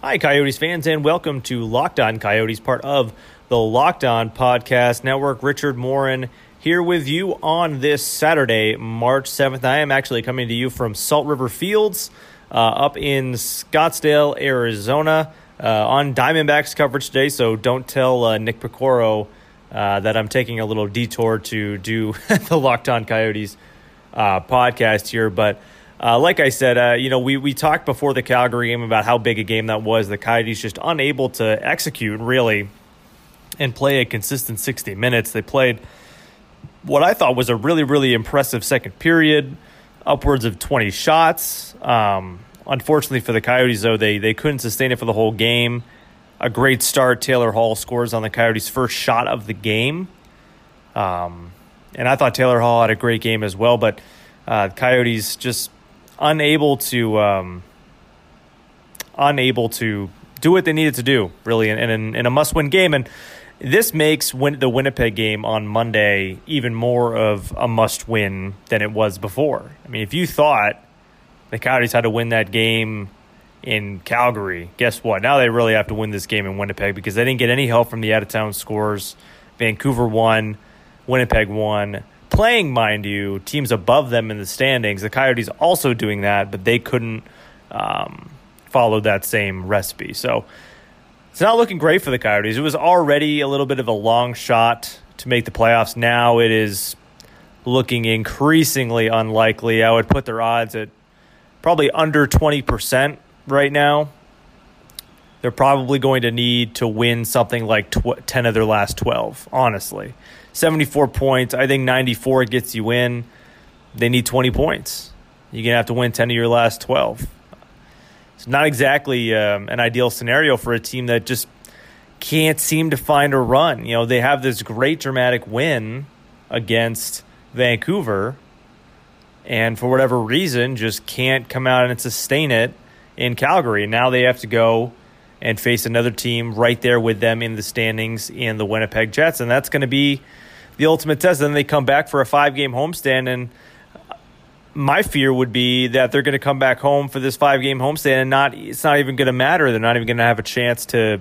Hi, Coyotes fans, and welcome to Locked On Coyotes, part of the Locked On Podcast Network. Richard Morin here with you on this Saturday, March 7th. I am actually coming to you from Salt River Fields uh, up in Scottsdale, Arizona, uh, on Diamondbacks coverage today. So don't tell uh, Nick Piecoro uh, that I'm taking a little detour to do the Locked On Coyotes uh, podcast here, but. Uh, like I said, uh, you know, we, we talked before the Calgary game about how big a game that was. The Coyotes just unable to execute really and play a consistent 60 minutes. They played what I thought was a really, really impressive second period, upwards of 20 shots. Um, unfortunately for the Coyotes, though, they, they couldn't sustain it for the whole game. A great start. Taylor Hall scores on the Coyotes' first shot of the game. Um, and I thought Taylor Hall had a great game as well, but uh, Coyotes just unable to um, unable to do what they needed to do really in, in, in a must win game and this makes win- the Winnipeg game on Monday even more of a must win than it was before. I mean, if you thought the Coyotes had to win that game in Calgary, guess what? Now they really have to win this game in Winnipeg because they didn't get any help from the out of town scores. Vancouver won, Winnipeg won playing, mind you, teams above them in the standings. The Coyotes also doing that, but they couldn't um, follow that same recipe. So it's not looking great for the Coyotes. It was already a little bit of a long shot to make the playoffs. Now it is looking increasingly unlikely. I would put their odds at probably under 20% right now. They're probably going to need to win something like tw- 10 of their last 12, honestly. 74 points. I think 94 gets you in. They need 20 points. You're going to have to win 10 of your last 12. It's not exactly um, an ideal scenario for a team that just can't seem to find a run. You know, they have this great dramatic win against Vancouver, and for whatever reason, just can't come out and sustain it in Calgary. Now they have to go and face another team right there with them in the standings in the Winnipeg Jets, and that's going to be the ultimate test. Then they come back for a five game homestand, and my fear would be that they're going to come back home for this five game homestand, and not it's not even going to matter. They're not even going to have a chance to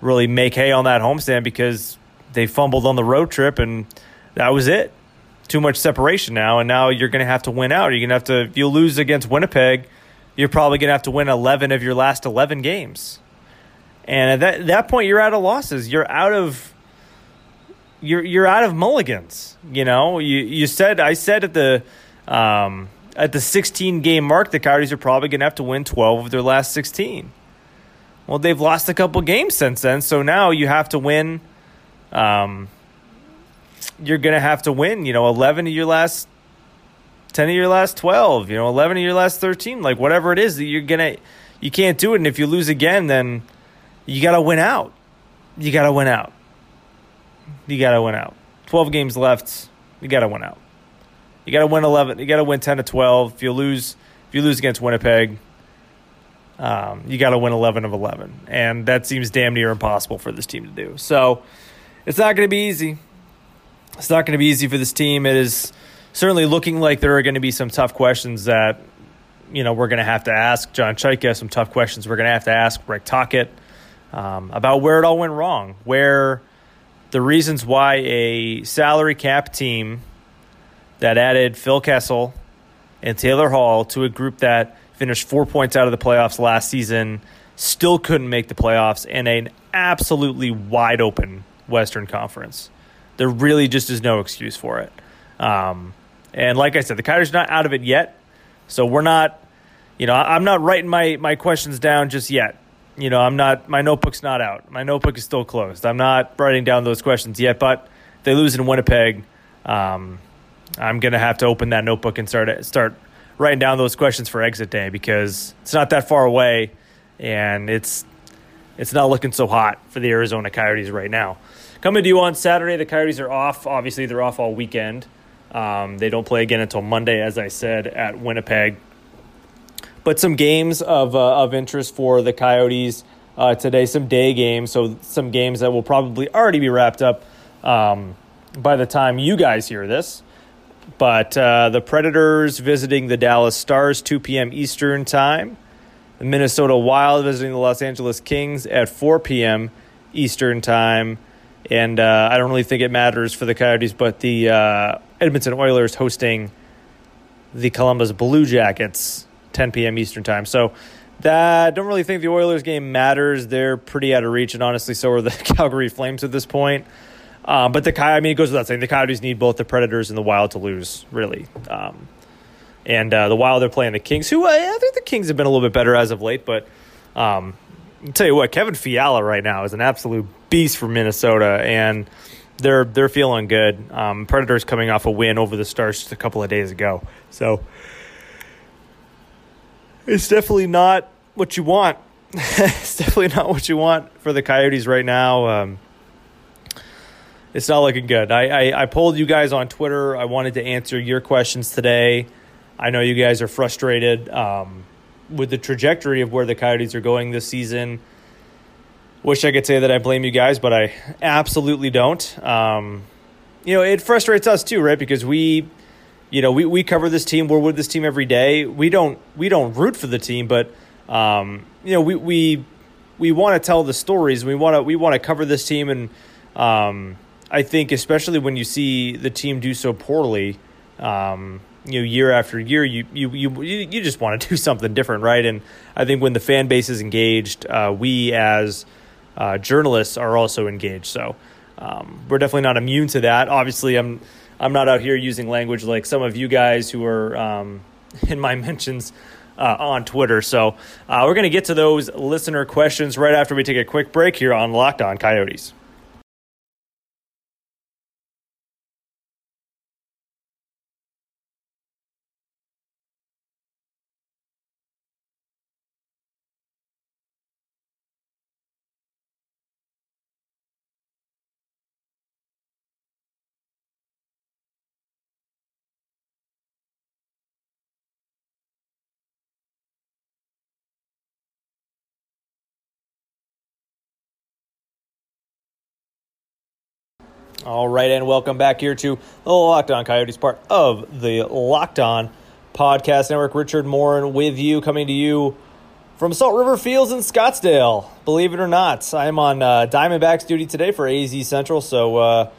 really make hay on that homestand because they fumbled on the road trip, and that was it. Too much separation now, and now you're going to have to win out. You're going to have to you lose against Winnipeg, you're probably going to have to win 11 of your last 11 games. And at that, that point, you're out of losses. You're out of you're you're out of mulligans. You know, you you said I said at the um, at the 16 game mark, the Coyotes are probably going to have to win 12 of their last 16. Well, they've lost a couple games since then, so now you have to win. Um, you're going to have to win. You know, 11 of your last 10 of your last 12. You know, 11 of your last 13. Like whatever it is that you're gonna, you can't do it. And if you lose again, then you got to win out. You got to win out you got to win out. 12 games left, you got to win out. You got to win 11, you got to win 10 to 12. If you lose if you lose against Winnipeg, um, you got to win 11 of 11. And that seems damn near impossible for this team to do. So, it's not going to be easy. It's not going to be easy for this team. It is certainly looking like there are going to be some tough questions that you know we're going to have to ask John Chayka, some tough questions we're going to have to ask Rick Tocchet um, about where it all went wrong, where the reasons why a salary cap team that added Phil Kessel and Taylor Hall to a group that finished four points out of the playoffs last season still couldn't make the playoffs in an absolutely wide open Western Conference. There really just is no excuse for it. Um, and like I said, the Coyotes not out of it yet, so we're not. You know, I'm not writing my my questions down just yet you know, I'm not, my notebook's not out. My notebook is still closed. I'm not writing down those questions yet, but they lose in Winnipeg, um, I'm going to have to open that notebook and start, start writing down those questions for exit day because it's not that far away and it's, it's not looking so hot for the Arizona Coyotes right now. Coming to you on Saturday, the Coyotes are off. Obviously, they're off all weekend. Um, they don't play again until Monday, as I said, at Winnipeg. But some games of, uh, of interest for the Coyotes uh, today, some day games, so some games that will probably already be wrapped up um, by the time you guys hear this. But uh, the Predators visiting the Dallas Stars, 2 p.m. Eastern Time. The Minnesota Wild visiting the Los Angeles Kings at 4 p.m. Eastern Time. And uh, I don't really think it matters for the Coyotes, but the uh, Edmonton Oilers hosting the Columbus Blue Jackets 10 p.m. Eastern Time. So that don't really think the Oilers game matters. They're pretty out of reach, and honestly, so are the Calgary Flames at this point. Um, but the I mean, it goes without saying the Coyotes need both the Predators and the Wild to lose, really. Um, and uh, the Wild—they're playing the Kings, who uh, I think the Kings have been a little bit better as of late. But um, I'll tell you what, Kevin Fiala right now is an absolute beast for Minnesota, and they're they're feeling good. Um, Predators coming off a win over the Stars just a couple of days ago, so it's definitely not what you want. it's definitely not what you want for the Coyotes right now. Um, it's not looking good. I, I, I polled you guys on Twitter. I wanted to answer your questions today. I know you guys are frustrated um, with the trajectory of where the Coyotes are going this season. Wish I could say that I blame you guys, but I absolutely don't. Um, you know, it frustrates us too, right? Because we you know, we, we cover this team. We're with this team every day. We don't we don't root for the team, but um, you know, we we we want to tell the stories. We want to we want to cover this team, and um, I think especially when you see the team do so poorly, um, you know, year after year, you you you you just want to do something different, right? And I think when the fan base is engaged, uh, we as uh, journalists are also engaged. So um, we're definitely not immune to that. Obviously, I'm I'm not out here using language like some of you guys who are um, in my mentions uh, on Twitter. So uh, we're going to get to those listener questions right after we take a quick break here on Locked On Coyotes. All right, and welcome back here to the Locked On Coyotes, part of the Locked On Podcast Network. Richard Morin with you, coming to you from Salt River Fields in Scottsdale. Believe it or not, I'm on uh, Diamondbacks duty today for AZ Central, so uh,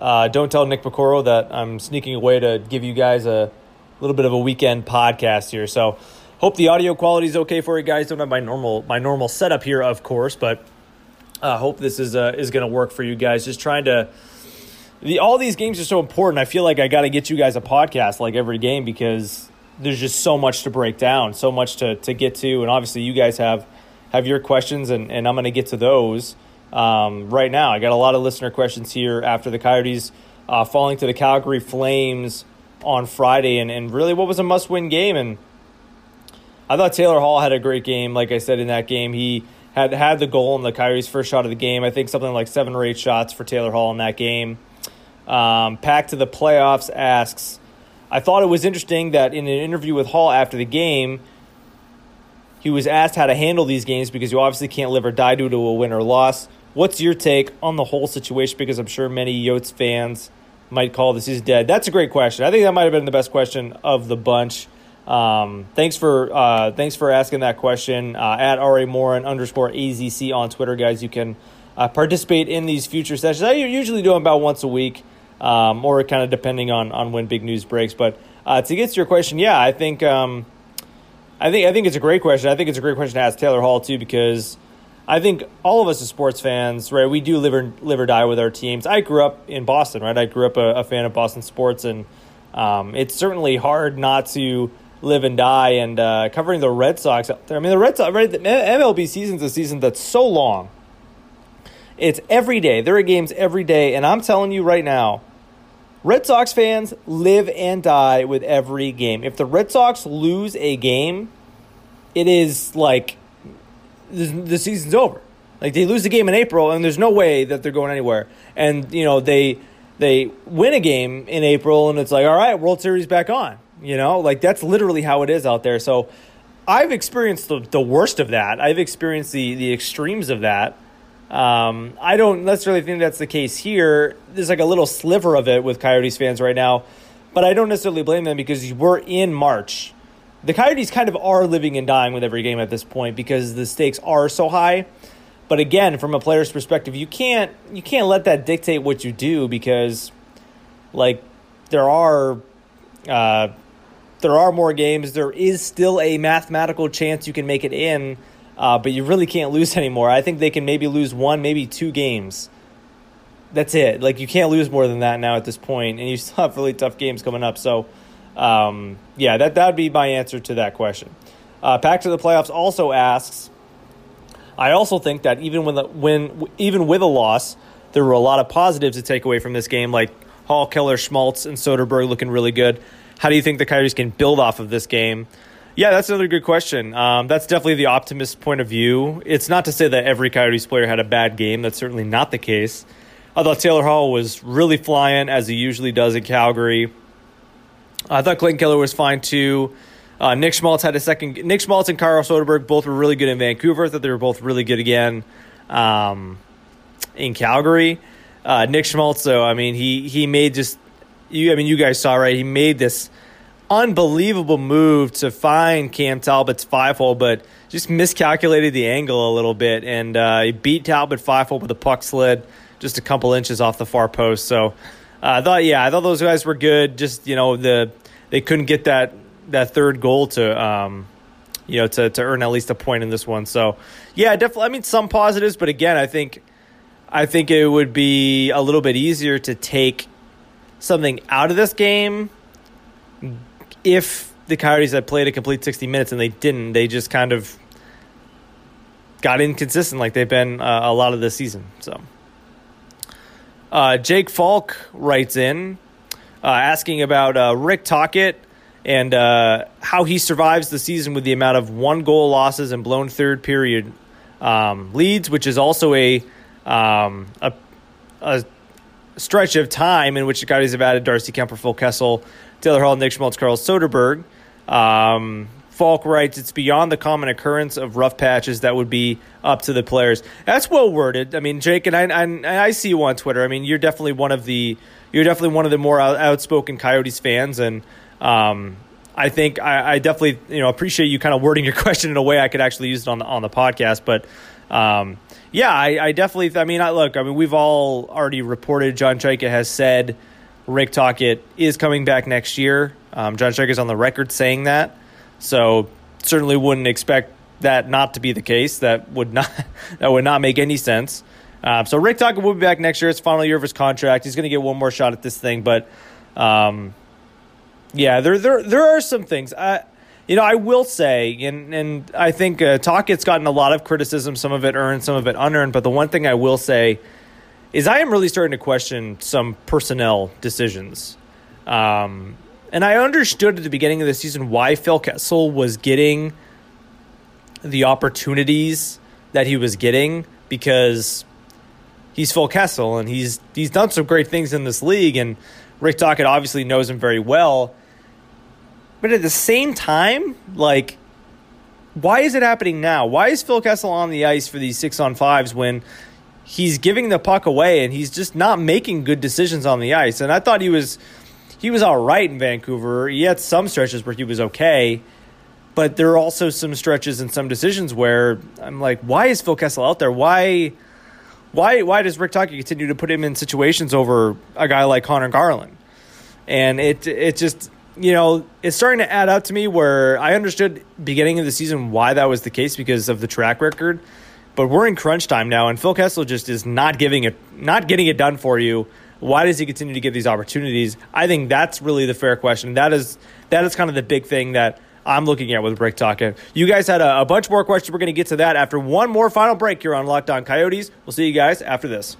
uh, don't tell Nick Piecoro that I'm sneaking away to give you guys a little bit of a weekend podcast here. So hope the audio quality is okay for you guys. Don't have my normal my normal setup here, of course, but uh, hope this is uh, is going to work for you guys. Just trying to the, all these games are so important. I feel like I got to get you guys a podcast like every game because there's just so much to break down, so much to, to get to, and obviously you guys have have your questions, and, and I'm going to get to those um, right now. I got a lot of listener questions here after the Coyotes uh, falling to the Calgary Flames on Friday, and, and really what was a must win game. And I thought Taylor Hall had a great game. Like I said in that game, he had had the goal in the Coyotes' first shot of the game. I think something like seven or eight shots for Taylor Hall in that game. Um, Pack to the playoffs asks, I thought it was interesting that in an interview with Hall after the game, he was asked how to handle these games because you obviously can't live or die due to a win or loss. What's your take on the whole situation? Because I'm sure many Yotes fans might call the season dead. That's a great question. I think that might have been the best question of the bunch. Um, thanks for uh, thanks for asking that question uh, at ra morin underscore azc on Twitter, guys. You can uh, participate in these future sessions. I usually do them about once a week um, or kind of depending on on when big news breaks. But uh, to get to your question, yeah, I think um, I think I think it's a great question. I think it's a great question to ask Taylor Hall too because I think all of us as sports fans, right, we do live or live or die with our teams. I grew up in Boston, right? I grew up a, a fan of Boston sports, and um, it's certainly hard not to live and die. And uh, covering the Red Sox out there, I mean, the Red Sox, right? The MLB season's a season that's so long it's every day. There are games every day. And I'm telling you right now, Red Sox fans live and die with every game. If the Red Sox lose a game, it is like the, the season's over. Like they lose a game in April, and there's no way that they're going anywhere. And you know they they win a game in April, and it's like, all right, World Series back on. You know, like that's literally how it is out there. So I've experienced the, the worst of that. I've experienced the the extremes of that. Um, I don't necessarily think that's the case here. There's like a little sliver of it with Coyotes fans right now, but I don't necessarily blame them because we're in March. the Coyotes kind of are living and dying with every game at this point because the stakes are so high. But again, from a player's perspective, you can't you can't let that dictate what you do because, like, there are uh, there are more games. There is still a mathematical chance you can make it in, uh, but you really can't lose anymore. I think they can maybe lose one, maybe two games. That's it. Like you can't lose more than that now at this point, and you still have really tough games coming up. So, um, yeah, that that would be my answer to that question. Uh, Back to the playoffs also asks. I also think that even when the, when even with a loss, there were a lot of positives to take away from this game, like Hall, Keller, Schmaltz, and Soderberg looking really good. How do you think the Coyotes can build off of this game? Yeah, that's another good question. Um, that's definitely the optimist point of view. It's not to say that every Coyotes player had a bad game. That's certainly not the case. I thought Taylor Hall was really flying as he usually does in Calgary. I thought Clayton Keller was fine too. Uh, Nick Schmaltz had a second. Nick Schmaltz and Carl Soderberg both were really good in Vancouver. I thought they were both really good again um, in Calgary. Uh, Nick Schmaltz, though, I mean, he he made just you. I mean, you guys saw right. He made this unbelievable move to find Cam Talbot's five hole, but just miscalculated the angle a little bit, and uh, he beat Talbot five hole with a puck slid just a couple inches off the far post. So uh, I thought, yeah, I thought those guys were good. Just you know, the they couldn't get that that third goal to. Um, you know, to, to earn at least a point in this one. So, yeah, definitely. I mean, some positives, but again, I think, I think it would be a little bit easier to take something out of this game if the Coyotes had played a complete 60 minutes and they didn't. They just kind of got inconsistent like they've been uh, a lot of this season. So, uh, Jake Falk writes in uh, asking about uh, Rick Tocchet and uh, how he survives the season with the amount of one goal losses and blown third period um, leads, which is also a, um, a, a stretch of time in which the Coyotes have added Darcy Kuemper, Phil Kessel, Taylor Hall, Nick Schmaltz, Carl Soderberg. Um, Falk writes, it's beyond the common occurrence of rough patches that would be up to the players. That's well worded. I mean, Jake, and I, I, I see you on Twitter. I mean, you're definitely one of the you're definitely one of the more outspoken Coyotes fans, and um, I think I, I, definitely you know appreciate you kind of wording your question in a way I could actually use it on the on the podcast. But um, yeah, I, I, definitely. I mean, I look. I mean, we've all already reported. John Chayka has said Rick Tocchet is coming back next year. Um, John Chayka is on the record saying that, so certainly wouldn't expect that not to be the case. That would not that would not make any sense. Uh, so Rick Tocchet will be back next year. It's final year of his contract. He's going to get one more shot at this thing, but um, yeah, there there there are some things. I, you know, I will say, and and I think uh, Tocchet's gotten a lot of criticism. Some of it earned, some of it unearned. But the one thing I will say is I am really starting to question some personnel decisions. Um, and I understood at the beginning of the season why Phil Kessel was getting the opportunities that he was getting because he's Phil Kessel and he's he's done some great things in this league and Rick Tocchet obviously knows him very well. But at the same time, like why is it happening now? Why is Phil Kessel on the ice for these six on fives when he's giving the puck away and he's just not making good decisions on the ice. And I thought he was he was all right in Vancouver. He had some stretches where he was okay, but there are also some stretches and some decisions where I'm like, why is Phil Kessel out there? Why why why does Rick Tocchet continue to put him in situations over a guy like Conor Garland? And it it just you know, it's starting to add up to me where I understood beginning of the season why that was the case because of the track record. But we're in crunch time now, and Phil Kessel just is not giving it, not getting it done for you. Why does he continue to get these opportunities? I think that's really the fair question. That is that is kind of the big thing that I'm looking at with Rick Tocchet. You guys had a, a bunch more questions. We're going to get to that after one more final break here on Locked On Coyotes. We'll see you guys after this.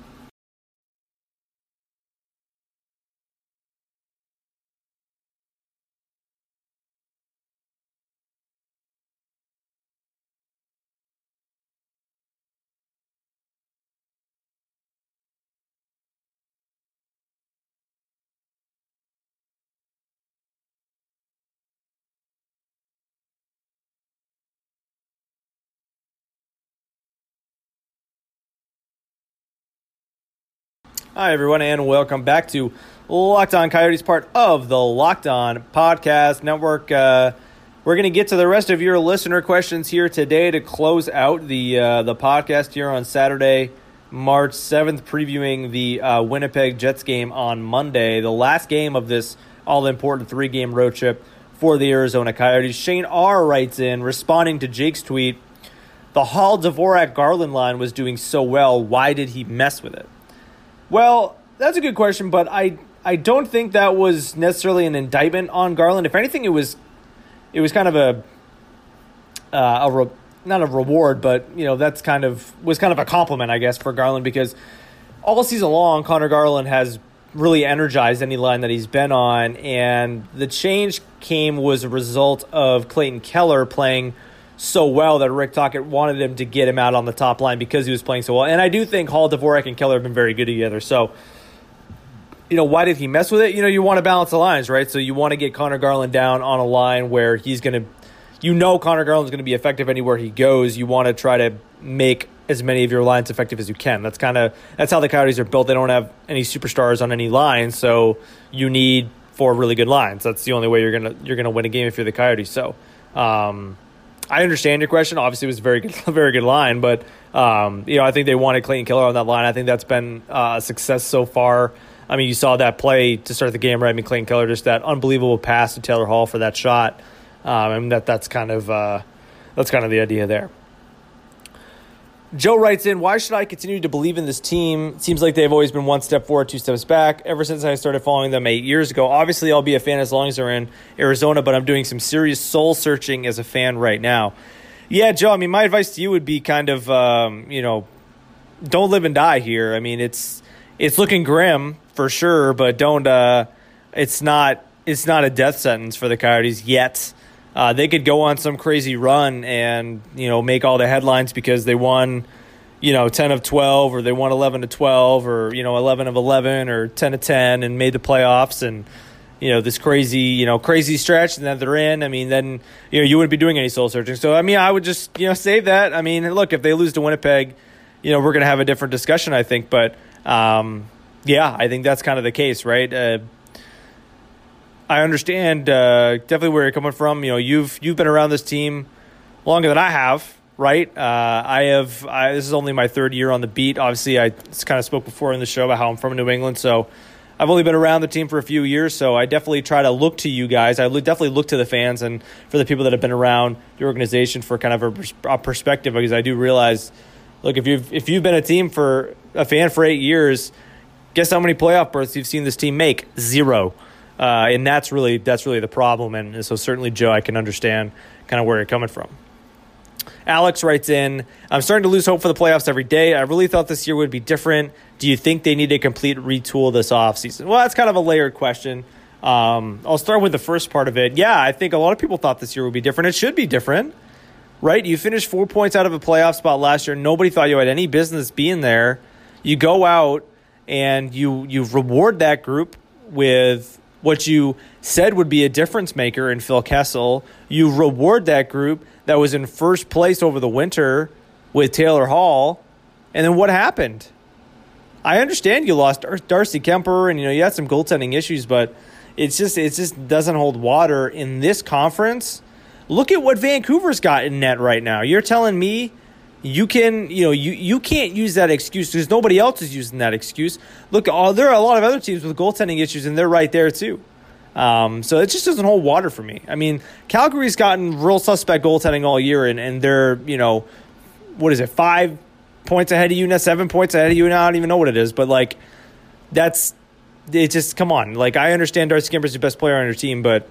Hi, everyone, and welcome back to Locked On Coyotes, part of the Locked On Podcast Network. Uh, We're going to get to the rest of your listener questions here today to close out the uh, the podcast here on Saturday, March seventh, previewing the uh, Winnipeg Jets game on Monday, the last game of this all important three game road trip for the Arizona Coyotes. Shane R writes in responding to Jake's tweet. The Hall Dvorak Garland line was doing so well. Why did he mess with it? Well, that's a good question, but I I don't think that was necessarily an indictment on Garland. If anything, it was it was kind of a uh, a re- not a reward, but you know that's kind of was kind of a compliment, I guess, for Garland because all season long, Conor Garland has really energized any line that he's been on, and the change came was a result of Clayton Keller playing so well that Rick Tocchet wanted him to get him out on the top line because he was playing so well. And I do think Hall, Dvorak, and Keller have been very good together. So you know, why did he mess with it? You know, you want to balance the lines, right? So you want to get Conor Garland down on a line where he's going to, you know, Conor Garland's going to be effective anywhere he goes. You want to try to make as many of your lines effective as you can. That's kind of that's how the Coyotes are built. They don't have any superstars on any line, so you need four really good lines. That's the only way you're gonna you're gonna win a game if you're the Coyotes. So, um, I understand your question. Obviously, it was a very good, very good line, but um, you know, I think they wanted Clayton Keller on that line. I think that's been uh, a success so far. I mean, you saw that play to start the game, right? I mean, Clayton Keller just that unbelievable pass to Taylor Hall for that shot. Um, mean, that that's kind of uh, that's kind of the idea there. Joe writes in, why should I continue to believe in this team? It seems like they've always been one step forward, two steps back ever since I started following them eight years ago. Obviously, I'll be a fan as long as they're in Arizona, but I'm doing some serious soul searching as a fan right now. Yeah, Joe, I mean, my advice to you would be kind of, um, you know, don't live and die here. I mean, it's it's looking grim for sure, but don't. Uh, it's not. It's not a death sentence for the Coyotes yet. Uh, they could go on some crazy run and you know make all the headlines because they won, you know, ten of twelve, or they won eleven to twelve, or you know eleven of eleven, or ten to ten, and made the playoffs and you know this crazy you know crazy stretch and then they're in. I mean then you know you wouldn't be doing any soul searching. So i mean i would just you know save that. I mean look if they lose to winnipeg you know we're going to have a different discussion i think. But um, yeah, I think that's kind of the case, right? Uh, I understand uh, definitely where you're coming from. You know, you've you've been around this team longer than I have, right? Uh, I have. I, this is only my third year on the beat. Obviously, I kind of spoke before in the show about how I'm from New England, so I've only been around the team for a few years. So I definitely try to look to you guys. I definitely look to the fans and for the people that have been around the organization for kind of a, a perspective because I do realize, look, if you've if you've been a team for a fan for eight years Guess how many playoff berths you've seen this team make? Zero. Uh, and that's really that's really the problem. And so certainly, Joe, I can understand kind of where you're coming from. Alex writes in, I'm starting to lose hope for the playoffs every day. I really thought this year would be different. Do you think they need a complete retool this offseason? Well, that's kind of a layered question. Um, I'll start with the first part of it. Yeah, I think a lot of people thought this year would be different. It should be different, right? You finished four points out of a playoff spot last year. Nobody thought you had any business being there. You go out and you you reward that group with what you said would be a difference maker in Phil Kessel. You reward that group that was in first place over the winter with Taylor Hall, and then what happened? I understand you lost Darcy Kuemper, and you know you had some goaltending issues, but it's just it just doesn't hold water in this conference. Look at what Vancouver's got in net right now. You're telling me you can you know you, you can't use that excuse. Because nobody else is using that excuse. Look uh, there are a lot of other teams with goaltending issues and they're right there too. Um, so it just doesn't hold water for me. I mean calgary's gotten real suspect goaltending all year and, and they're you know what is it five points ahead of you now seven points ahead of you now i don't even know what it is but like that's it just come on. Like i understand darcy Kuemper's the best player on your team but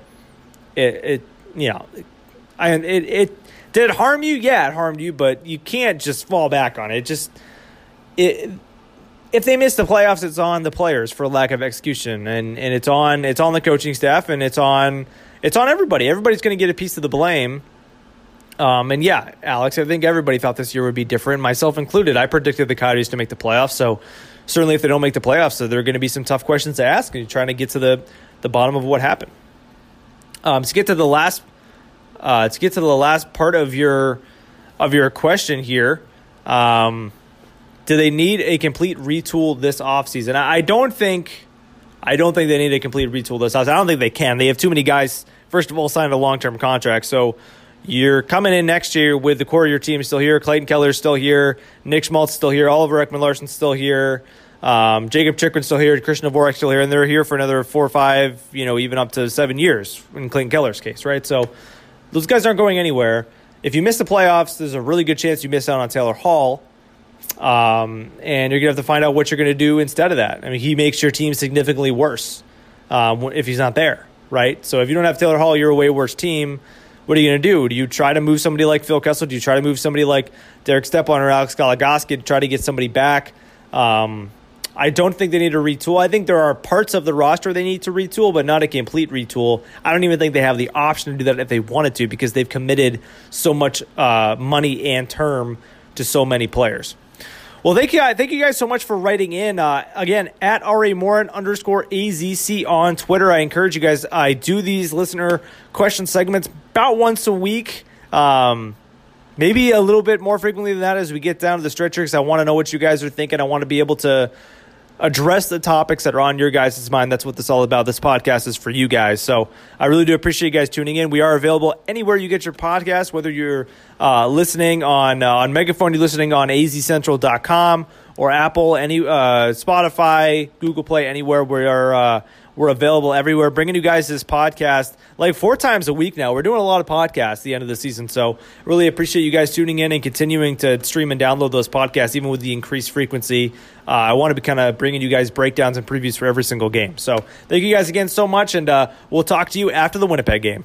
it, it you know I, it, it did it harm you? Yeah, it harmed you, but you can't just fall back on it. just it if they miss the playoffs, it's on the players for lack of execution, and, and it's on it's on the coaching staff, and it's on it's on everybody. Everybody's going to get a piece of the blame. Um, and yeah, Alex, I think everybody thought this year would be different, myself included. I predicted the Coyotes to make the playoffs, so certainly if they don't make the playoffs, so there are going to be some tough questions to ask, and you're trying to get to the the bottom of what happened. Um, to get to the last uh, to get to the last part of your of your question here, um, do they need a complete retool this offseason? I, I don't think I don't think they need a complete retool this offseason. I don't think they can. They have too many guys first of all, signed a long term contract. So you're coming in next year with the core of your team still here. Clayton Keller's still here. Nick Schmaltz still here. Oliver Ekman Larsson's still here. Um, Jakob Chychrun's still here. Christian Dvorak's still here. And they're here for another four or five, you know, even up to seven years in Clayton Keller's case, right? So those guys aren't going anywhere. If you miss the playoffs, there's a really good chance you miss out on Taylor Hall. Um, and you're going to have to find out what you're going to do instead of that. I mean, he makes your team significantly worse um, if he's not there, right? So if you don't have Taylor Hall, you're a way worse team what are you going to do? Do you try to move somebody like Phil Kessel? Do you try to move somebody like Derek Stepan or Alex Goligoski to try to get somebody back? Um, I don't think they need to retool. I think there are parts of the roster they need to retool, but not a complete retool. I don't even think they have the option to do that if they wanted to because they've committed so much uh, money and term to so many players. Well, thank you, thank you guys so much for writing in. Uh, again, at RA Morin underscore AZC on Twitter. I encourage you guys. I do these listener question segments about once a week. Um, maybe a little bit more frequently than that as we get down to the stretcher because I want to know what you guys are thinking. I want to be able to address the topics that are on your guys' mind. That's what this is all about. This podcast is for you guys. So I really do appreciate you guys tuning in. We are available anywhere you get your podcast, whether you're uh, listening on uh, on Megaphone, you're listening on azcentral.com or Apple, any uh, Spotify, Google Play, anywhere we are uh, we're available everywhere, bringing you guys this podcast like four times a week now. We're doing a lot of podcasts the end of the season. So, really appreciate you guys tuning in and continuing to stream and download those podcasts, even with the increased frequency. Uh, I want to be kind of bringing you guys breakdowns and previews for every single game. So, thank you guys again so much, and uh, we'll talk to you after the Winnipeg game.